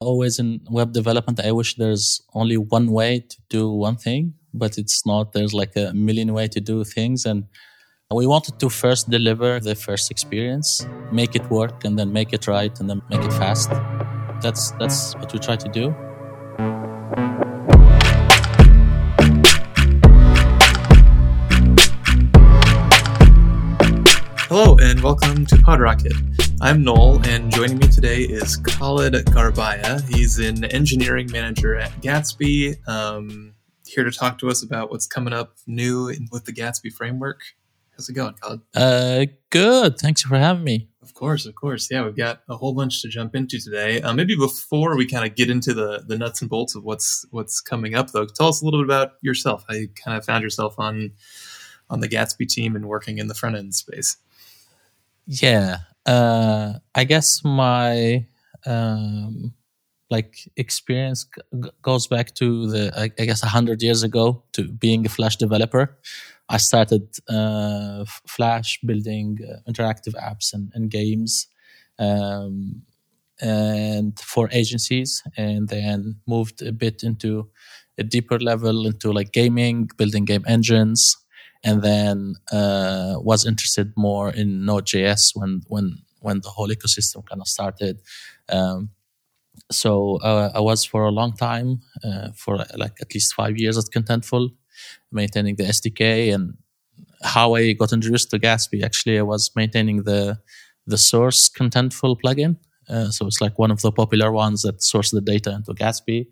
Always in web development, I wish there's only one way to do one thing, but it's not. There's like a million way to do things. And we wanted to first deliver the first experience, make it work, and then make it right, and then make it fast. That's that's what we try to do. And welcome to PodRocket. I'm Noel, and joining me today is Khaled Garbaya. He's an engineering manager at Gatsby. Um, here to talk to us about what's coming up new with the Gatsby framework. How's it going, Khalid? Uh, good. Thanks for having me. Of course, of course. Yeah, we've got a whole bunch to jump into today. Uh, maybe before we kind of get into the the nuts and bolts of what's what's coming up, though, tell us a little bit about yourself. How you kind of found yourself on on the Gatsby team and working in the front end space. Yeah, uh, I guess my um, like experience g- goes back to the I, I guess hundred years ago to being a Flash developer. I started uh, Flash building uh, interactive apps and, and games, um, and for agencies, and then moved a bit into a deeper level into like gaming, building game engines, and then uh, was interested more in Node.js when when when the whole ecosystem kind of started. Um, so uh, I was for a long time, uh, for like at least five years at Contentful, maintaining the SDK and how I got introduced to Gatsby. Actually, I was maintaining the the source Contentful plugin, uh, so it's like one of the popular ones that source the data into Gatsby.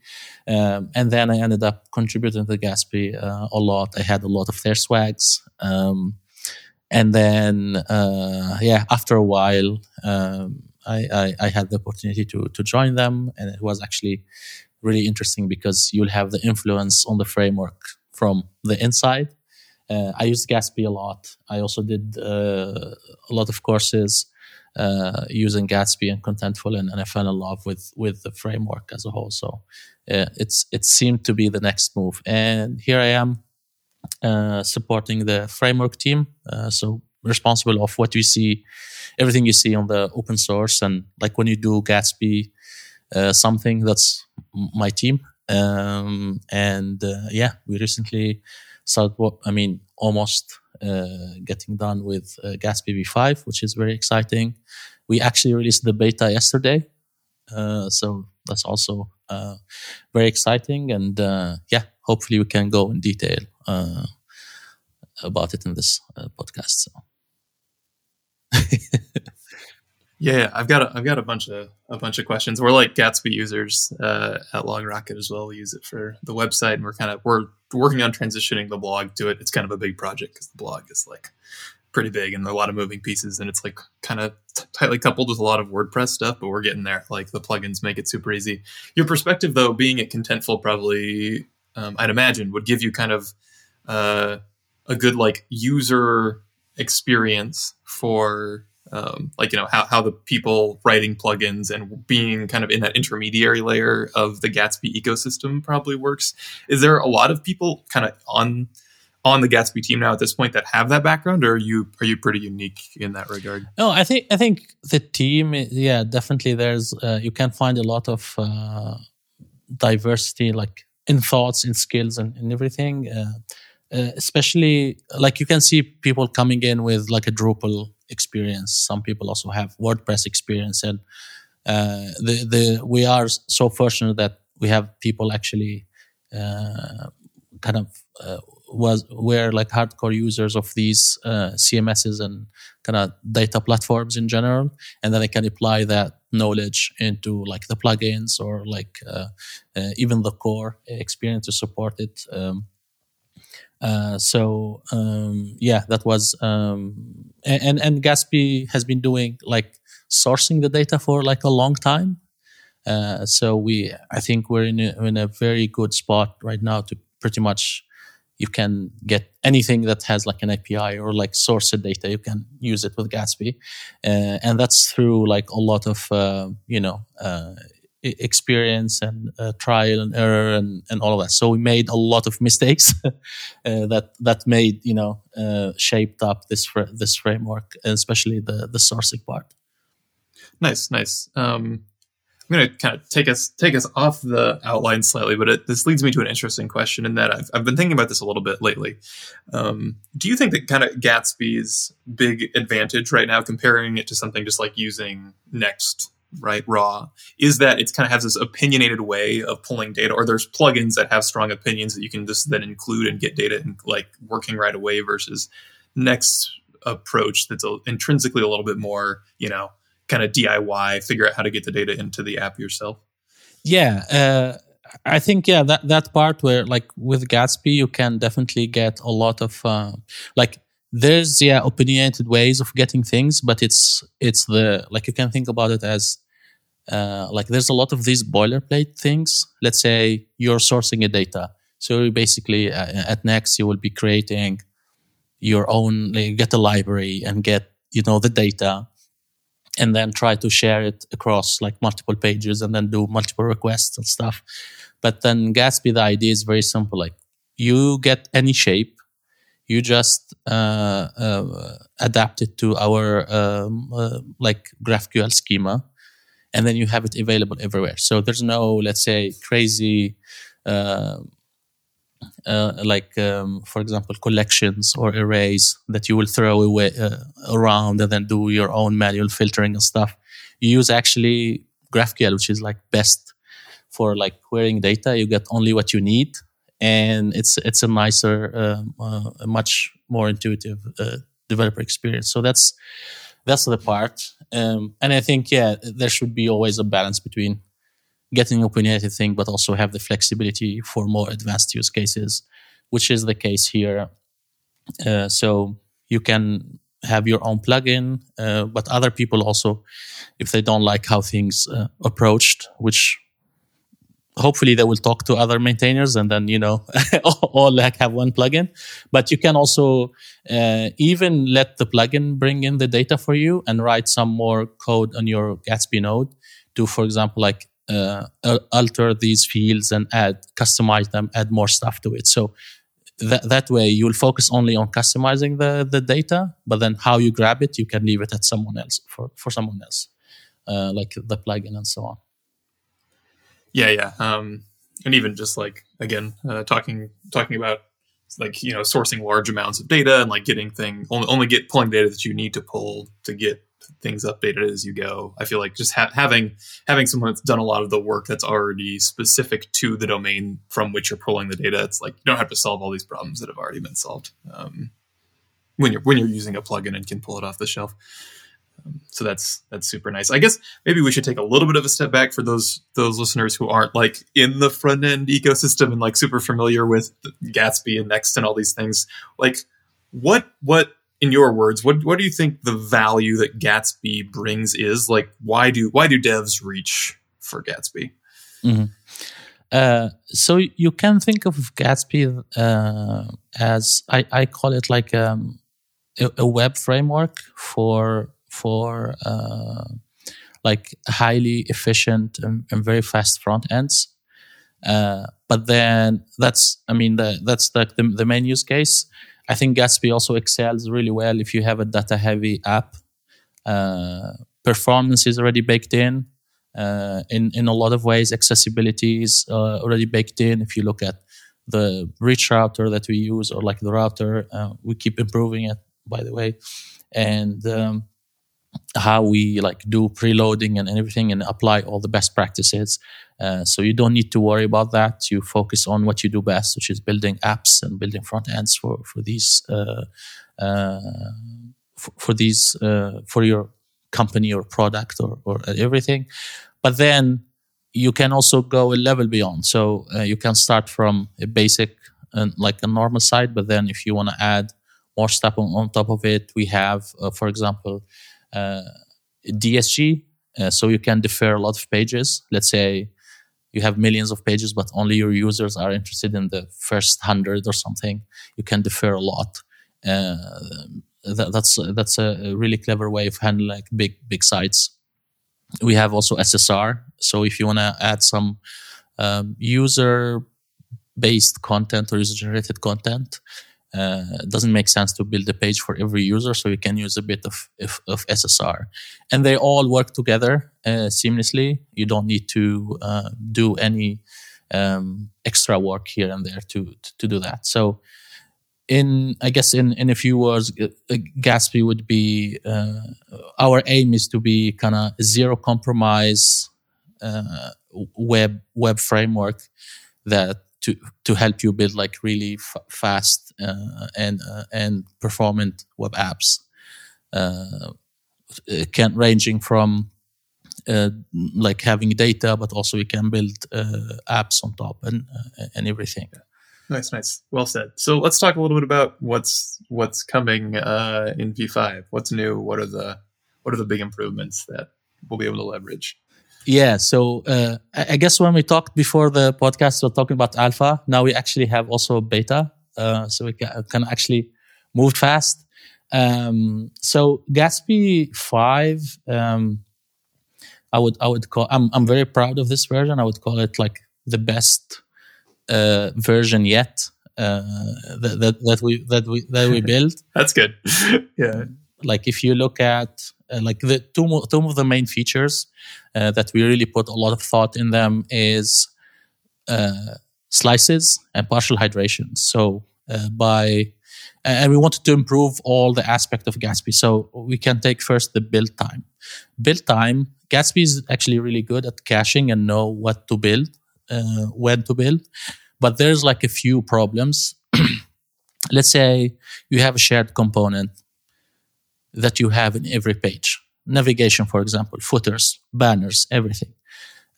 Um, and then I ended up contributing to Gatsby uh, a lot. I had a lot of their swags. Um, and then, uh, yeah, after a while, um, I, I, I, had the opportunity to, to join them. And it was actually really interesting because you'll have the influence on the framework from the inside. Uh, I used Gatsby a lot. I also did uh, a lot of courses uh, using Gatsby and Contentful, and, and, I fell in love with with the framework as a whole. So uh, it's it seemed to be the next move, and here I am uh, supporting the framework team. Uh, so responsible of what you see, everything you see on the open source, and like when you do Gatsby uh, something, that's my team. Um, and uh, yeah, we recently started. I mean, almost Uh, getting done with uh, Gatsby v5, which is very exciting. We actually released the beta yesterday, uh, so that's also uh, very exciting. And uh, yeah, hopefully we can go in detail about it in this podcast. So. Yeah, I've got a, I've got a bunch of a bunch of questions. We're like Gatsby users uh, at LogRocket as well. We use it for the website, and we're kind of we're working on transitioning the blog to it. It's kind of a big project because the blog is like pretty big and a lot of moving pieces, and it's like kind of t- tightly coupled with a lot of WordPress stuff. But we're getting there. Like the plugins make it super easy. Your perspective, though, being at Contentful, probably um, I'd imagine would give you kind of uh, a good like user experience for um, like you know how, how the people writing plugins and being kind of in that intermediary layer of the gatsby ecosystem probably works. Is there a lot of people kind of on on the gatsby team now at this point that have that background or are you are you pretty unique in that regard? No i think i think the team yeah definitely there's uh, you can find a lot of uh, diversity like in thoughts in skills and, and everything. Uh, uh especially like you can see people coming in with like a drupal experience. Some people also have WordPress experience, and uh, the the we are so fortunate that we have people actually uh, kind of uh, was were like hardcore users of these uh, CMSs and kind of data platforms in general, and then they can apply that knowledge into like the plugins or like uh, uh, even the core experience to support it. Um, uh, so um, yeah, that was um, and and Gatsby has been doing like sourcing the data for like a long time. Uh, so we, I think we're in a, in a very good spot right now to pretty much you can get anything that has like an API or like source data. You can use it with Gatsby, uh, and that's through like a lot of uh, you know uh, experience and uh, trial and error and, and all of that. So we made a lot of mistakes uh, that that made you know uh, shaped up this fr- this framework, especially the the sourcing part. Nice, nice. Um, I'm going to kind of take us take us off the outline slightly, but it, this leads me to an interesting question. In that I've, I've been thinking about this a little bit lately. Um, do you think that kind of Gatsby's big advantage right now, comparing it to something just like using Next, right, Raw, is that it kind of has this opinionated way of pulling data, or there's plugins that have strong opinions that you can just then include and get data and like working right away versus Next approach that's intrinsically a little bit more, you know kind of DIY, figure out how to get the data into the app yourself? Yeah, uh, I think yeah that that part where like with Gatsby you can definitely get a lot of uh, like there's yeah opinionated ways of getting things, but it's it's the like you can think about it as uh, like there's a lot of these boilerplate things. Let's say you're sourcing a data, so basically uh, at Next you will be creating your own like, get a library and get you know the data and then try to share it across like multiple pages and then do multiple requests and stuff. But then Gatsby, the idea is very simple. Like you get any shape, you just uh, uh, adapt it to our um, uh, like GraphQL schema, and then you have it available everywhere. So there's no, let's say, crazy uh, like um, for example collections or arrays that you will throw away uh, around and then do your own manual filtering and stuff. You use actually graphql which is like best for like querying data. You get only what you need and it's it's a nicer um, uh, a much more intuitive uh, developer experience so that's that's the part um, and i think yeah there should be always a balance between getting opinionated thing, but also have the flexibility for more advanced use cases, which is the case here. Uh, so you can have your own plugin, uh, but other people also, if they don't like how things uh, approached, which hopefully they will talk to other maintainers and then you know all like have one plugin but you can also uh, even let the plugin bring in the data for you and write some more code on your gatsby node to for example like uh, alter these fields and add, customize them, add more stuff to it. So that, that way you'll focus only on customizing the, the data, but then how you grab it, you can leave it at someone else for, for someone else, uh, like the plugin and so on. Yeah, yeah. Um, and even just like, again, uh, talking, talking about like, you know, sourcing large amounts of data and like getting thing only, only get pulling data that you need to pull to get things updated as you go. I feel like just ha- having having someone that's done a lot of the work that's already specific to the domain from which you're pulling the data. It's like you don't have to solve all these problems that have already been solved um, when you're when you're using a plugin and can pull it off the shelf. Um, so that's that's super nice. I guess maybe we should take a little bit of a step back for those those listeners who aren't like in the front end ecosystem and like super familiar with Gatsby and Next and all these things. Like what what in your words, what what do you think the value that Gatsby brings is? Like, why do why do devs reach for Gatsby? Mm-hmm. Uh, so you can think of Gatsby uh, as I, I call it like um, a, a, web framework for for uh, like highly efficient and, and, very fast front ends. Uh, but then that's I mean the, that's the, the the main use case. I think Gatsby also excels really well if you have a data heavy app. Uh, performance is already baked in. Uh, in in a lot of ways, accessibility is uh, already baked in. If you look at the Reach Router that we use, or like the router, uh, we keep improving it. By the way, and um, how we like do preloading and everything, and apply all the best practices. Uh, so you don't need to worry about that. You focus on what you do best, which is building apps and building front ends for for these uh, uh, for, for, these uh, for your company or product or or everything. But then you can also go a level beyond. So uh, you can start from a basic and like a normal site, but then if you want to add more stuff on, on, top of it, we have, for example, DSG. so you can defer a lot of pages. Let's say you have millions of pages, but only your users are interested in the first hundred or something, you can defer a lot. Uh, that, that's that's a really clever way of handling like big big sites. We have also SSR. So if you want to add some um, user based content or user generated content, uh, it doesn't make sense to build a page for every user, so you can use a bit of, of, of SSR. And they all work together uh, seamlessly. You don't need to uh, do any um, extra work here and there to, to, to do that. So, in I guess in in a few words, uh, Gatsby would be uh, our aim is to be kind of zero compromise uh, web web framework that to to help you build like really f- fast uh, and uh, and performant web apps. Uh, can ranging from uh, like having data, but also we can build uh, apps on top and uh, and everything. Nice, nice. Well said. So let's talk a little bit about what's what's coming in V5. What's new? What are the what are the big improvements that we'll be able to leverage? Yeah. So uh, I guess when we talked before the podcast, we are talking about alpha. Now we actually have also beta. Uh, so we can, can actually move fast. Um, so Gatsby 5, um, I would, I would call, I'm, I'm very proud of this version. I would call it like the best uh, version yet. Uh, that, that, that we that we that we built. That's good. yeah. Like if you look at uh, like the two two of the main features uh, that we really put a lot of thought in them is uh, slices and partial hydration. So uh, by and we wanted to improve all the aspect of Gatsby. So we can take first the build time. Build time. Gatsby is actually really good at caching and know what to build, uh, when to build. But there's like a few problems. Let's say you have a shared component that you have in every page. Navigation, for example, footers, banners, everything.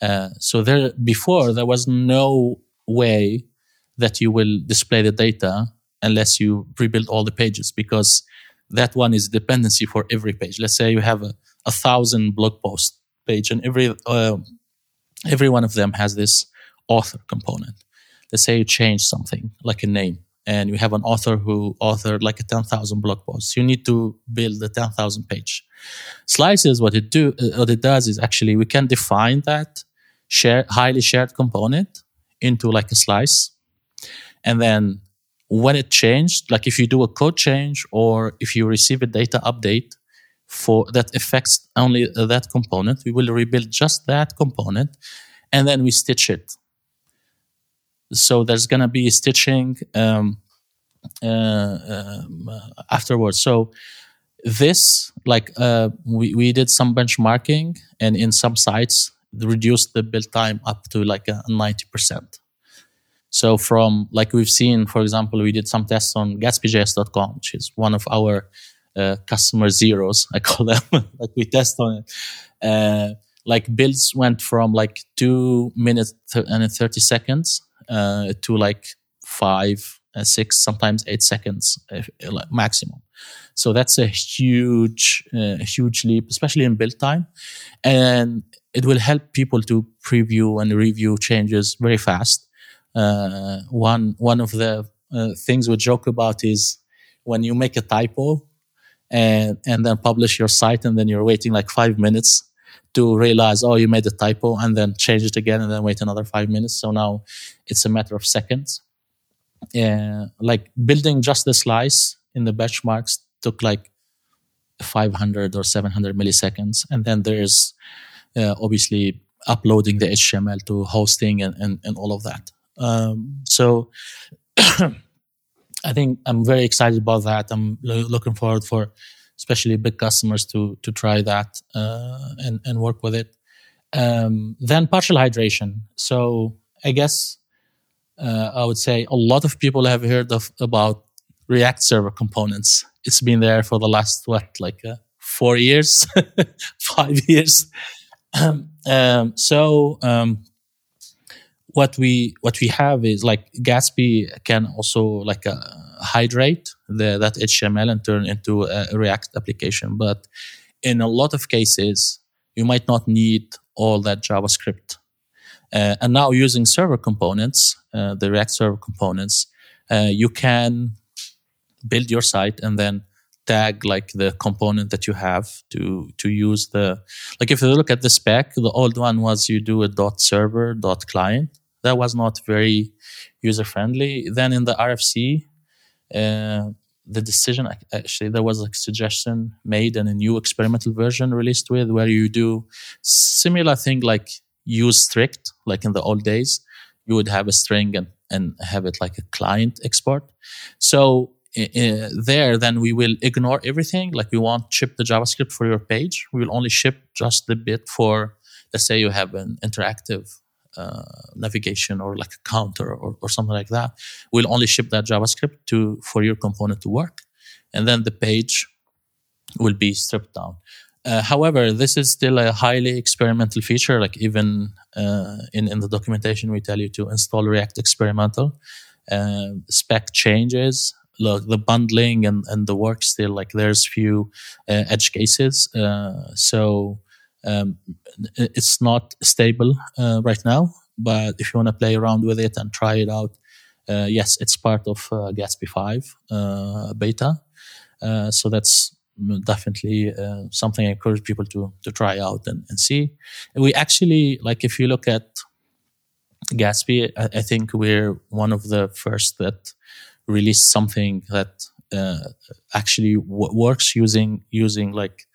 Uh, so there, before there was no way that you will display the data unless you rebuild all the pages because that one is dependency for every page. Let's say you have a, a thousand blog post page and every uh, every one of them has this author component. Let's say you change something like a name and you have an author who authored like a 10,000 blog posts. You need to build a 10,000 page. Slices, what it do, uh, what it does is actually we can define that share, highly shared component into like a slice. And then when it changed, like if you do a code change or if you receive a data update for that affects only that component, we will rebuild just that component and then we stitch it so there's to be stitching um, uh, um, afterwards. So this, like, uh, we, we did some benchmarking and in some sites reduced the build time up to like a 90%. So from like we've seen, for example, we did some tests on gatsbyjs.com, which is one of our uh, customer zeros, I call them. like we test on it. Uh, like builds went from like two minutes and 30 seconds uh, to like five, uh, six, sometimes eight seconds uh, maximum. So that's a huge, uh, huge leap, especially in build time, and it will help people to preview and review changes very fast. Uh, one one of the uh, things we joke about is when you make a typo and and then publish your site and then you're waiting like five minutes to realize, oh, you made a typo and then change it again and then wait another five minutes. So now it's a matter of seconds. Uh, like building just the slice in the benchmarks took like 500 or 700 milliseconds. And then there's uh, obviously uploading the HTML to hosting and, and, and all of that. Um, so I think I'm very excited about that. I'm lo- looking forward for especially big customers to to try that uh, and and work with it. Um, then partial hydration. So I guess uh, I would say a lot of people have heard of about React Server components. It's been there for the last what like uh, four years, five years. um, so um, what we what we have is like Gatsby can also like uh, hydrate the, that HTML and turn into a React application. But in a lot of cases, you might not need all that JavaScript. Uh, and now using server components, uh, the React server components, uh, you can build your site and then tag like the component that you have to to use the like if you look at the spec the old one was you do a dot server dot client. That was not very user friendly then in the rfc uh, the decision actually there was a suggestion made in a new experimental version released with where you do similar thing like use strict like in the old days you would have a string and, and have it like a client export. So uh, there then we will ignore everything. Like we won't ship the javascript for your page. We will only ship just the bit for let's say you have an interactive uh, navigation or like a counter or, or something like that. We'll only ship that javascript to for your component to work. And then the page will be stripped down uh, however this is still a highly experimental feature like even uh, in, in the documentation we tell you to install react experimental uh, spec changes look the bundling and, and the work still like there's few uh, edge cases uh, so um, it's not stable right now, but if you want to play around with it and try it out, yes, it's part of Gatsby 5 uh, beta. So that's definitely uh, something I encourage people to to try out and, and see. We actually like if you look at Gatsby, I, I, think we're one of the first that released something that actually w- works using using like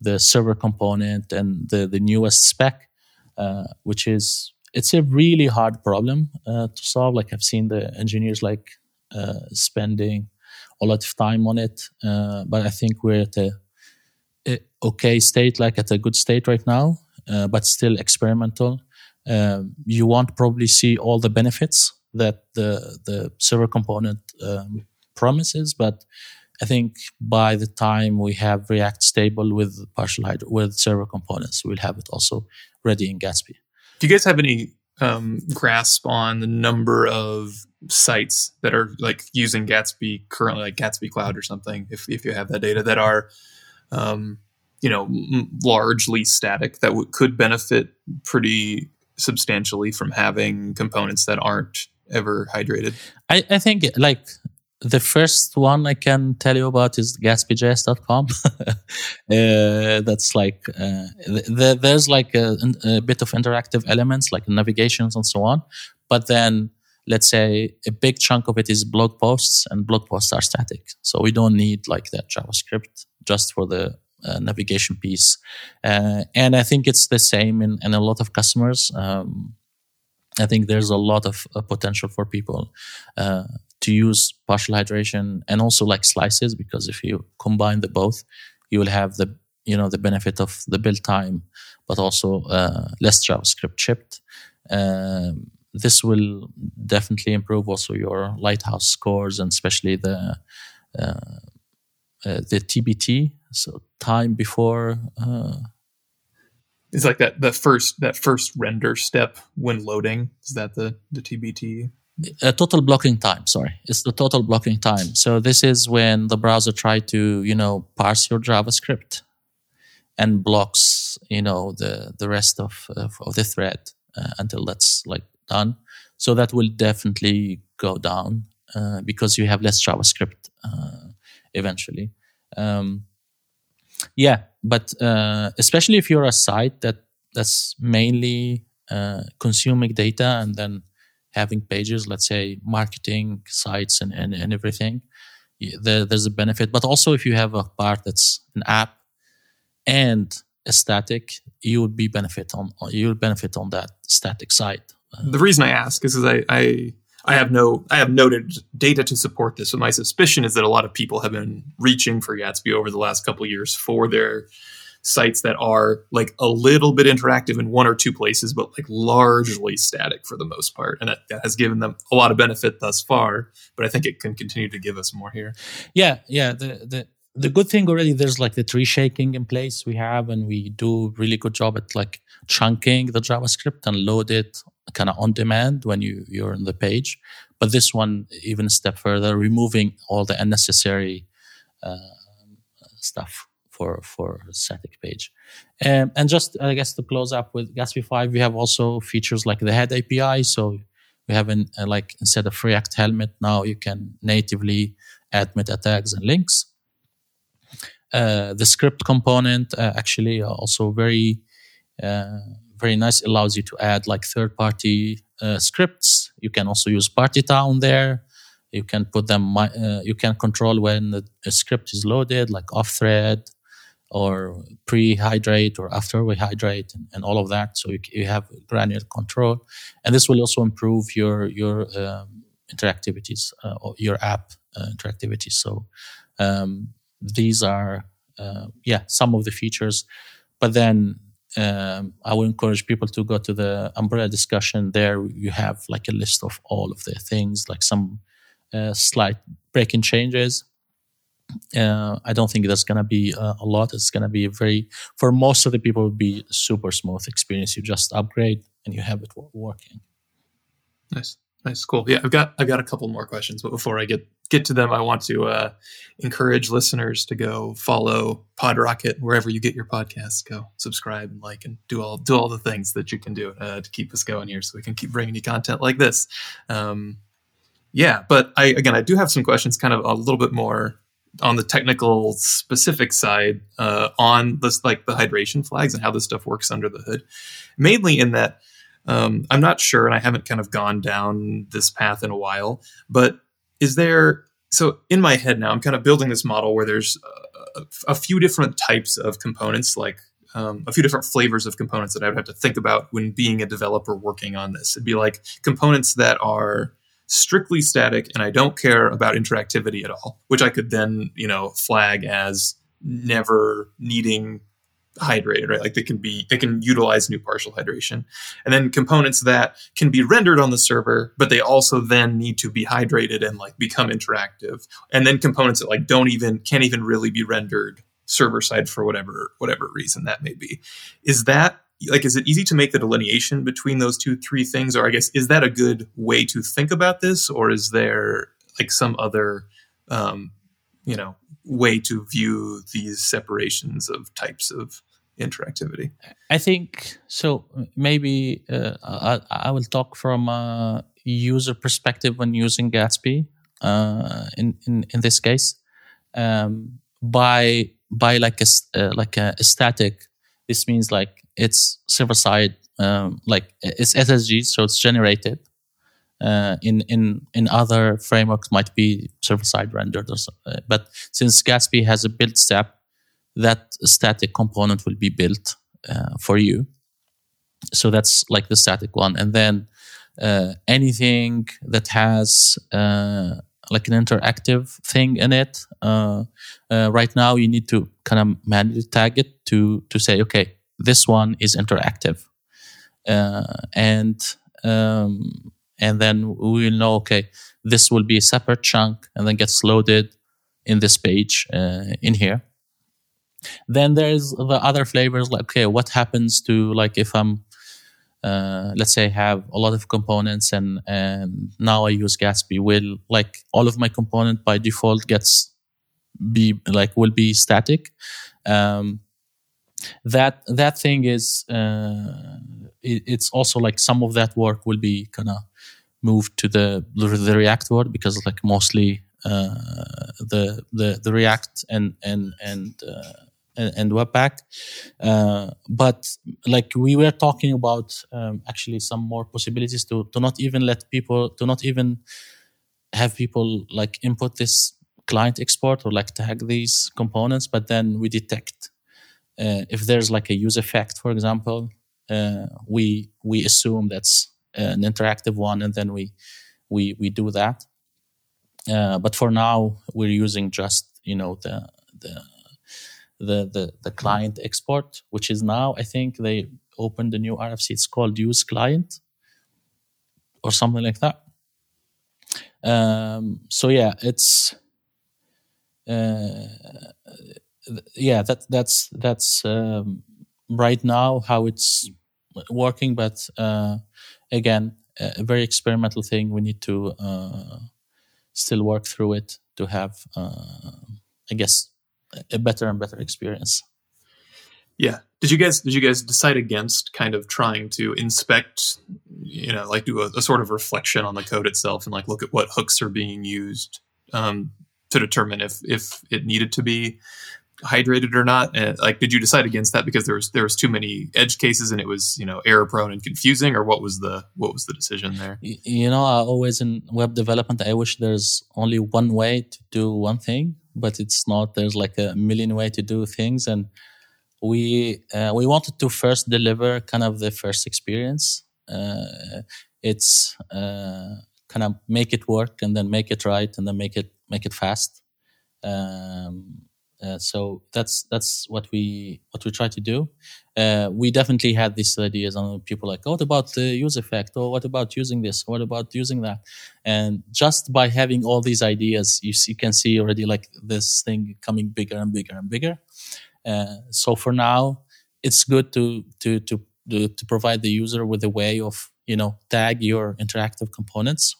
the server component and the, the newest spec, uh, which is it's a really hard problem uh, to solve. Like I've seen the engineers like uh, spending a lot of time on it, uh, but I think we're at a, a, okay state, like at a good state right now, uh, but still experimental. Um, you won't probably see all the benefits that the the server component um, promises, but I think by the time we have React stable with partial hydro, with server components, we'll have it also ready in Gatsby. Do you guys have any um, grasp on the number of sites that are like using Gatsby currently, like Gatsby Cloud or something? If if you have that data, that are um, you know m- largely static, that w- could benefit pretty substantially from having components that aren't ever hydrated. I, I think like the first one I can tell you about is gatsbyjs.com. uh, that's like, uh, the, there's like a, a, bit of interactive elements like navigations and so on. But then let's say a big chunk of it is blog posts and blog posts are static. So we don't need like that JavaScript just for the uh, navigation piece. Uh, and I think it's the same in, in a lot of customers. Um, I think there's a lot of uh, potential for people uh, to use partial hydration and also like slices because if you combine the both, you will have the you know the benefit of the build time, but also uh, less JavaScript shipped. Um, this will definitely improve also your lighthouse scores and especially the uh, uh, the TBT, so time before. Uh, it's like that the first that first render step when loading. Is that the the TBT? a total blocking time sorry it's the total blocking time so this is when the browser try to you know parse your javascript and blocks you know the the rest of of, of the thread uh, until that's like done so that will definitely go down uh, because you have less javascript uh, eventually um, yeah but uh, especially if you're a site that that's mainly uh, consuming data and then having pages, let's say marketing sites and, and, and everything, there, there's a benefit. But also, if you have a part that's an app and a static, you would be benefit on you would benefit on that static site. The reason I ask is because I, I I have no I have noted data to support this, but my suspicion is that a lot of people have been reaching for Gatsby over the last couple years for their sites that are like a little bit interactive in one or two places, but like largely static for the most part. And that, that has given them a lot of benefit thus far, but I think it can continue to give us more here. Yeah, yeah. The the the good thing already there's like the tree shaking in place we have and we do really good job at like chunking the javascript and load it kind of on demand when you you're on the page but this one even a step further removing all the unnecessary uh, stuff for for static page. Um, and just I guess to close up with Gatsby 5, we have also features like the head API. So we have an uh, like instead of React Helmet now you can natively add meta tags and links. Uh, the script component uh, actually also very very nice allows you to add like third party uh, scripts. You can also use Partytown there. You can put them. Uh, you can control when the, script is loaded, like off thread, or pre-hydrate or after we hydrate, and, and all of that. So you, you, have granular control, and this will also improve your your um, interactivities uh, or your app uh, interactivity. So um, these are uh, yeah some of the features, but then um, I would encourage people to go to the umbrella discussion. There you have like a list of all of the things, like some uh, slight breaking changes. Uh, I don't think that's gonna be uh, a lot. It's gonna be very for most of the people, would be super smooth experience. You just upgrade and you have it working. Nice. Nice, cool. Yeah, I've got I've got a couple more questions, but before I get get to them, I want to uh, encourage listeners to go follow PodRocket wherever you get your podcasts. Go subscribe and like and do all do all the things that you can do uh, to keep us going here, so we can keep bringing you content like this. Um, yeah, but I again I do have some questions, kind of a little bit more on the technical specific side uh, on this like the hydration flags and how this stuff works under the hood, mainly in that um, I'm not sure, and I haven't kind of gone down this path in a while. But is there so in my head now? I'm kind of building this model where there's a, a few different types of components, like um, a few different flavors of components that I would have to think about when being a developer working on this. It'd be like components that are strictly static and I don't care about interactivity at all, which I could then, you know, flag as never needing hydrated, right? Like they can be, they can utilize new partial hydration. And then components that can be rendered on the server, but they also then need to be hydrated and like become interactive. And then components that like don't even, can't even really be rendered server side for whatever, whatever reason that may be. Is that like, is it easy to make the delineation between those two, three things? Or I guess, is that a good way to think about this? Or is there like some other, um, you know, way to view these separations of types of interactivity. I think so. Maybe uh, I, I, will talk from a user perspective when using Gatsby. Uh, in, in in this case, um, by by like a uh, like a, static, this means like it's server side, um, like it's SSG, so it's generated uh, in in in other frameworks might be server side rendered or uh, but since Gatsby has a build step, that static component will be built uh, for you. So that's like the static one, and then uh, anything that has uh, like an interactive thing in it. Right now, you need to kind of manually tag it to to say, okay, this one is interactive, and um, and then we will know okay this will be a separate chunk and then gets loaded in this page uh, in here. Then there's the other flavors like okay what happens to like if i'm uh, let's say I have a lot of components and and now I use Gatsby will like all of my component by default gets be like will be static? Um, that that thing is uh, it, it's also like some of that work will be kind of moved to the the React world because like mostly uh, the the the React and and and uh, and, and Webpack, uh, but like we were talking about um, actually some more possibilities to to not even let people to not even have people like input this client export or like tag these components, but then we detect uh, if there's like a use effect, for example, we we assume that's an interactive one, and then we we we do that. Uh, but for now, we're using just you know the the the the, the client export, which is now I think they opened a new RFC. It's called Use Client or something like that. Um, so yeah, it's uh, yeah that that's that's um, right now how it's working, but uh, again, a very experimental thing. We need to uh, still work through it to have, uh, I guess, a better and better experience. Yeah. Did you guys did you guys decide against kind of trying to inspect, you know, like do a, a sort of reflection on the code itself and like look at what hooks are being used um, to determine if if it needed to be hydrated or not? And like, did you decide against that because there was there was too many edge cases and it was you know error prone and confusing, or what was the what was the decision there? You know, I always in web development, I wish there's only one way to do one thing, but it's not. There's like a million way to do things, and we uh, we wanted to first deliver kind of the first experience. Uh, it's uh, kind of make it work and then make it right and then make it make it fast. Um, uh, so that's that's what we what we try to do. Uh, we definitely had these ideas, and people like, oh, "What about the use effect? Or what about using this? What about using that?" And just by having all these ideas, you, see, you can see already like this thing coming bigger and bigger and bigger. Uh, so for now, it's good to to to to provide the user with a way of you know tag your interactive components,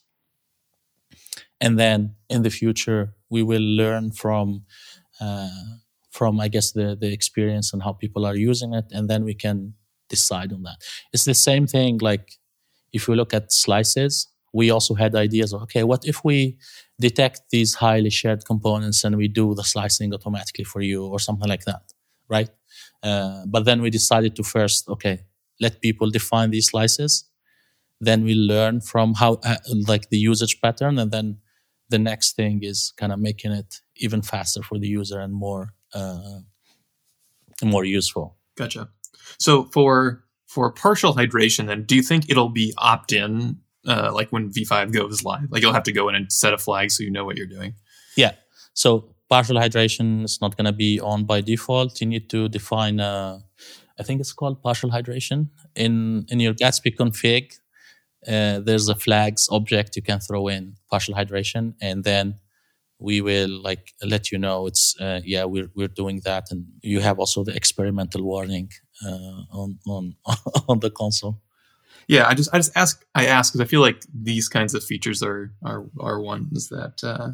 and then in the future we will learn from from I guess the the experience and how people are using it, and then we can decide on that. It's the same thing like if you look at slices, we also had ideas of okay, what if we detect these highly shared components and we do the slicing automatically for you or something like that, right? Uh, but then we decided to first okay, let people define these slices, then we learn from how uh, like the usage pattern, and then the next thing is kind of making it even faster for the user and more uh, more useful. Gotcha. So for for partial hydration, then do you think it'll be opt in, uh, like when V5 goes live? Like you'll have to go in and set a flag so you know what you're doing. Yeah. So partial hydration is not going to be on by default. You need to define. A, I think it's called partial hydration in in your Gatsby config. Uh, there's a flags object you can throw in partial hydration, and then we will like let you know it's uh, yeah we're we're doing that, and you have also the experimental warning uh, on on on the console. Yeah, I just I just ask I ask because I feel like these kinds of features are are are ones that uh,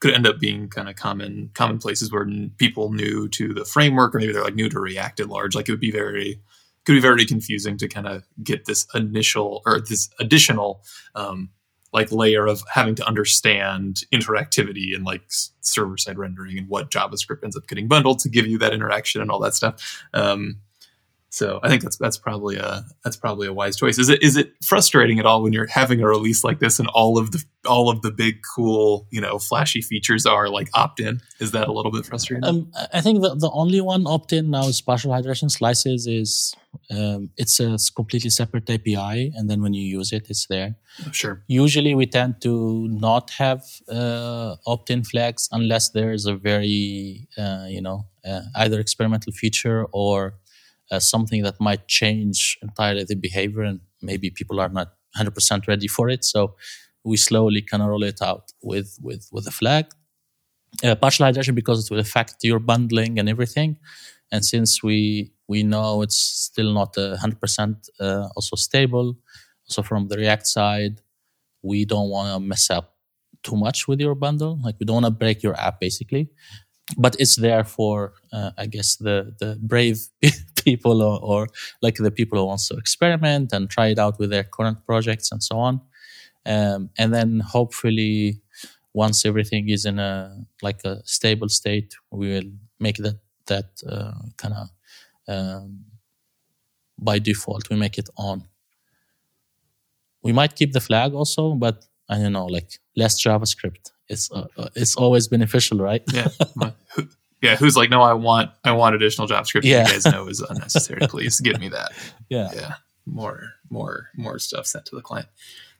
could end up being kind of common common places where people new to the framework or maybe they're like new to React at large. Like it would be very could be very confusing to kind of get this initial or this additional um, like layer of having to understand interactivity and like server side rendering and what JavaScript ends up getting bundled to give you that interaction and all that stuff. Um, so I think that's that's probably a that's probably a wise choice. Is it is it frustrating at all when you're having a release like this and all of the all of the big cool you know flashy features are like opt in? Is that a little bit frustrating? Um, I think the, the only one opt in now is partial hydration slices is um, it's a completely separate API, and then when you use it, it's there. Sure. Usually, we tend to not have uh, opt-in flags unless there is a very, uh, you know, uh, either experimental feature or uh, something that might change entirely the behavior and maybe people are not 100% ready for it. So we slowly kind of roll it out with with with a flag. Uh, because it will affect your bundling and everything. And since we we know it's still not a 100% uh, also stable so from the react side we don't want to mess up too much with your bundle. Like we don't want to break your app basically. But it's there for uh, i guess the the brave people or, or, like the people who wants to experiment and try it out with their current projects and so on. Um, and then hopefully once everything is in a like a stable state we will make that that uh, kind of um, by default we make it on. We might keep the flag also but i don't know like less javascript. It's uh, uh it's always beneficial right? Yeah yeah, who's like, no, I want, I want additional JavaScript. Yeah. You guys know is unnecessary. Please give me that. Yeah, yeah, more, more, more stuff sent to the client.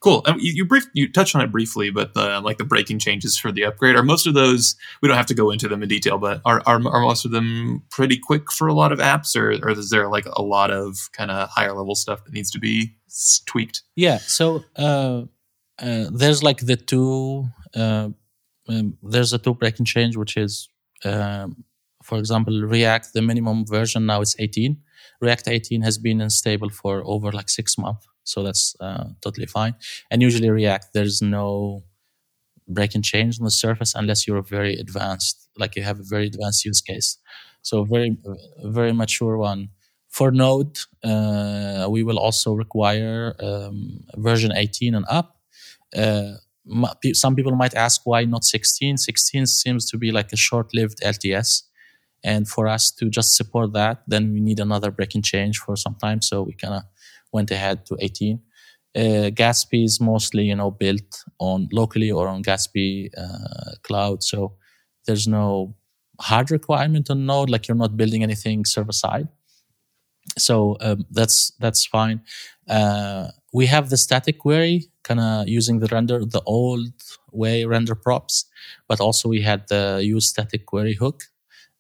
Cool. Um, you, you brief, you touched on it briefly, but the like the breaking changes for the upgrade are most of those. We don't have to go into them in detail, but are are, are most of them pretty quick for a lot of apps, or, or is there like a lot of kind of higher level stuff that needs to be tweaked? Yeah. So uh, uh, there's like the two. Uh, um, there's a two breaking change, which is for example, React, the minimum version now is 18. React 18 has been unstable for over like six months. So that's uh, totally fine. And usually React, there's no break and change on the surface unless you're very advanced, like you have a very advanced use case. So very, very mature one. For Node, uh, we will also require um, version 18 and up. Uh, some people might ask why not 16 16 seems to be like a short-lived lts And for us to just support that, then we need another breaking change for some time. So we kind of went ahead to 18. Uh, Gatsby is mostly, you know, built on locally or on Gatsby uh, cloud. So there's no hard requirement on Node, like you're not building anything server side. So um, that's that's fine. Uh, we have the static query, kind of using the render the old way render props, but also we had the use static query hook.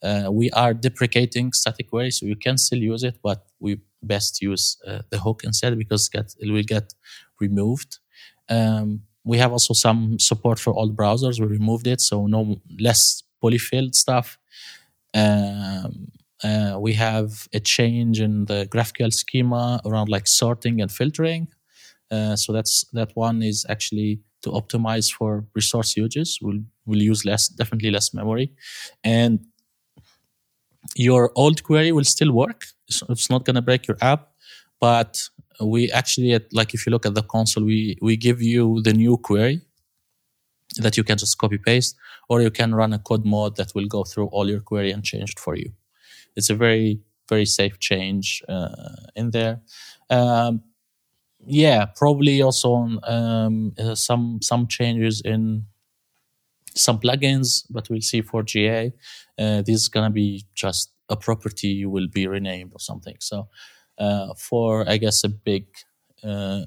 Uh, we are deprecating static query, so you can still use it, but we best use uh, the hook instead because get, it will get removed. Um, we have also some support for old browsers. We removed it, so no less polyfilled stuff. Um, uh, we have a change in the GraphQL schema around like sorting and filtering. Uh, so that's that one is actually to optimize for resource uses. We'll will use less, definitely less memory, and your old query will still work. It's not going to break your app, but we actually at, like if you look at the console, we we give you the new query that you can just copy paste, or you can run a code mod that will go through all your query and change it for you. It's a very very safe change uh, in there. Um, yeah, probably also on um, uh, some some changes in some plugins, but we'll see for GA. Uh, this is gonna be just a property will be renamed or something. So uh, for I guess a big uh,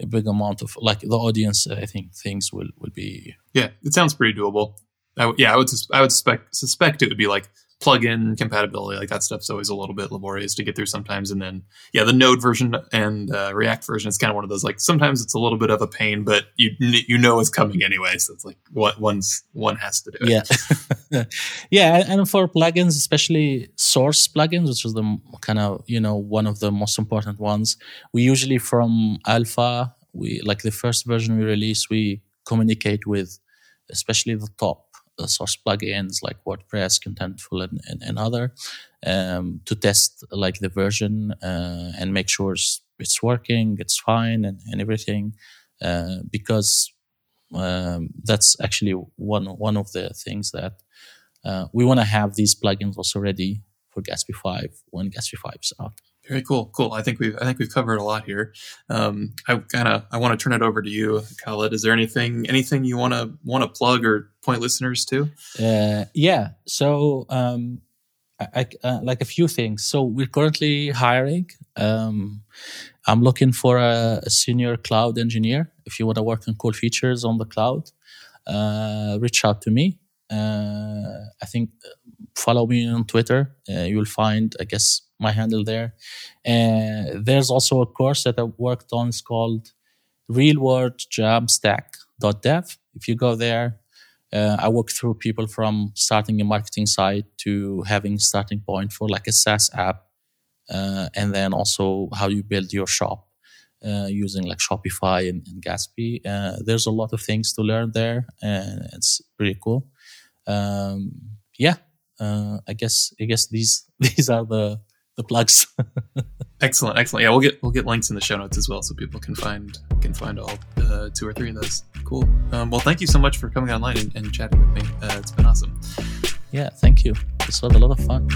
a big amount of like the audience, I think things will will be. Yeah, it sounds pretty doable. I, yeah, I would I would suspect suspect it would be like plugin compatibility, like that stuff's always a little bit laborious to get through sometimes. And then, yeah, the Node version and uh, React version is kind of one of those like sometimes it's a little bit of a pain, but you you know it's coming anyway. So it's like what one's one has to do it. Yeah, yeah, and for plugins, especially source plugins, which is the kind of you know one of the most important ones, we usually from alpha, we like the first version we release, we communicate with especially the top uh, source plugins like WordPress, Contentful, and, and, and other um, to test like the version uh, and make sure it's working, it's fine, and, and everything. Uh, because um, that's actually one one of the things that uh, we want to have these plugins also ready for Gatsby 5 when Gatsby 5 is out. Very cool, cool. I think we've I think we've covered a lot here. Um, I kind of I want to turn it over to you, Khaled. Is there anything anything you want to want to plug or point listeners to? Uh, yeah. So um, I, uh, like a few things. So we're currently hiring. Um, I'm looking for a, a, senior cloud engineer. If you want to work on cool features on the cloud, uh, reach out to me. Uh, I think uh, follow me on Twitter. Uh, you'll find, I guess, my handle there. There's also a course that I worked on. It's called Real World Jamstack.dev. If you go there, uh, I walk through people from starting a marketing site to having starting point for like a SaaS app, uh, and then also how you build your shop uh, using like Shopify and, and Gatsby. Uh, there's a lot of things to learn there, and it's pretty cool. Um, yeah, uh, I guess I guess these these are the the plugs. excellent, excellent. Yeah, we'll get we'll get links in the show notes as well, so people can find can find all uh, two or three of those. Cool. Um, well, thank you so much for coming online and, and chatting with me. Uh, it's been awesome. Yeah, thank you. This was a lot of fun.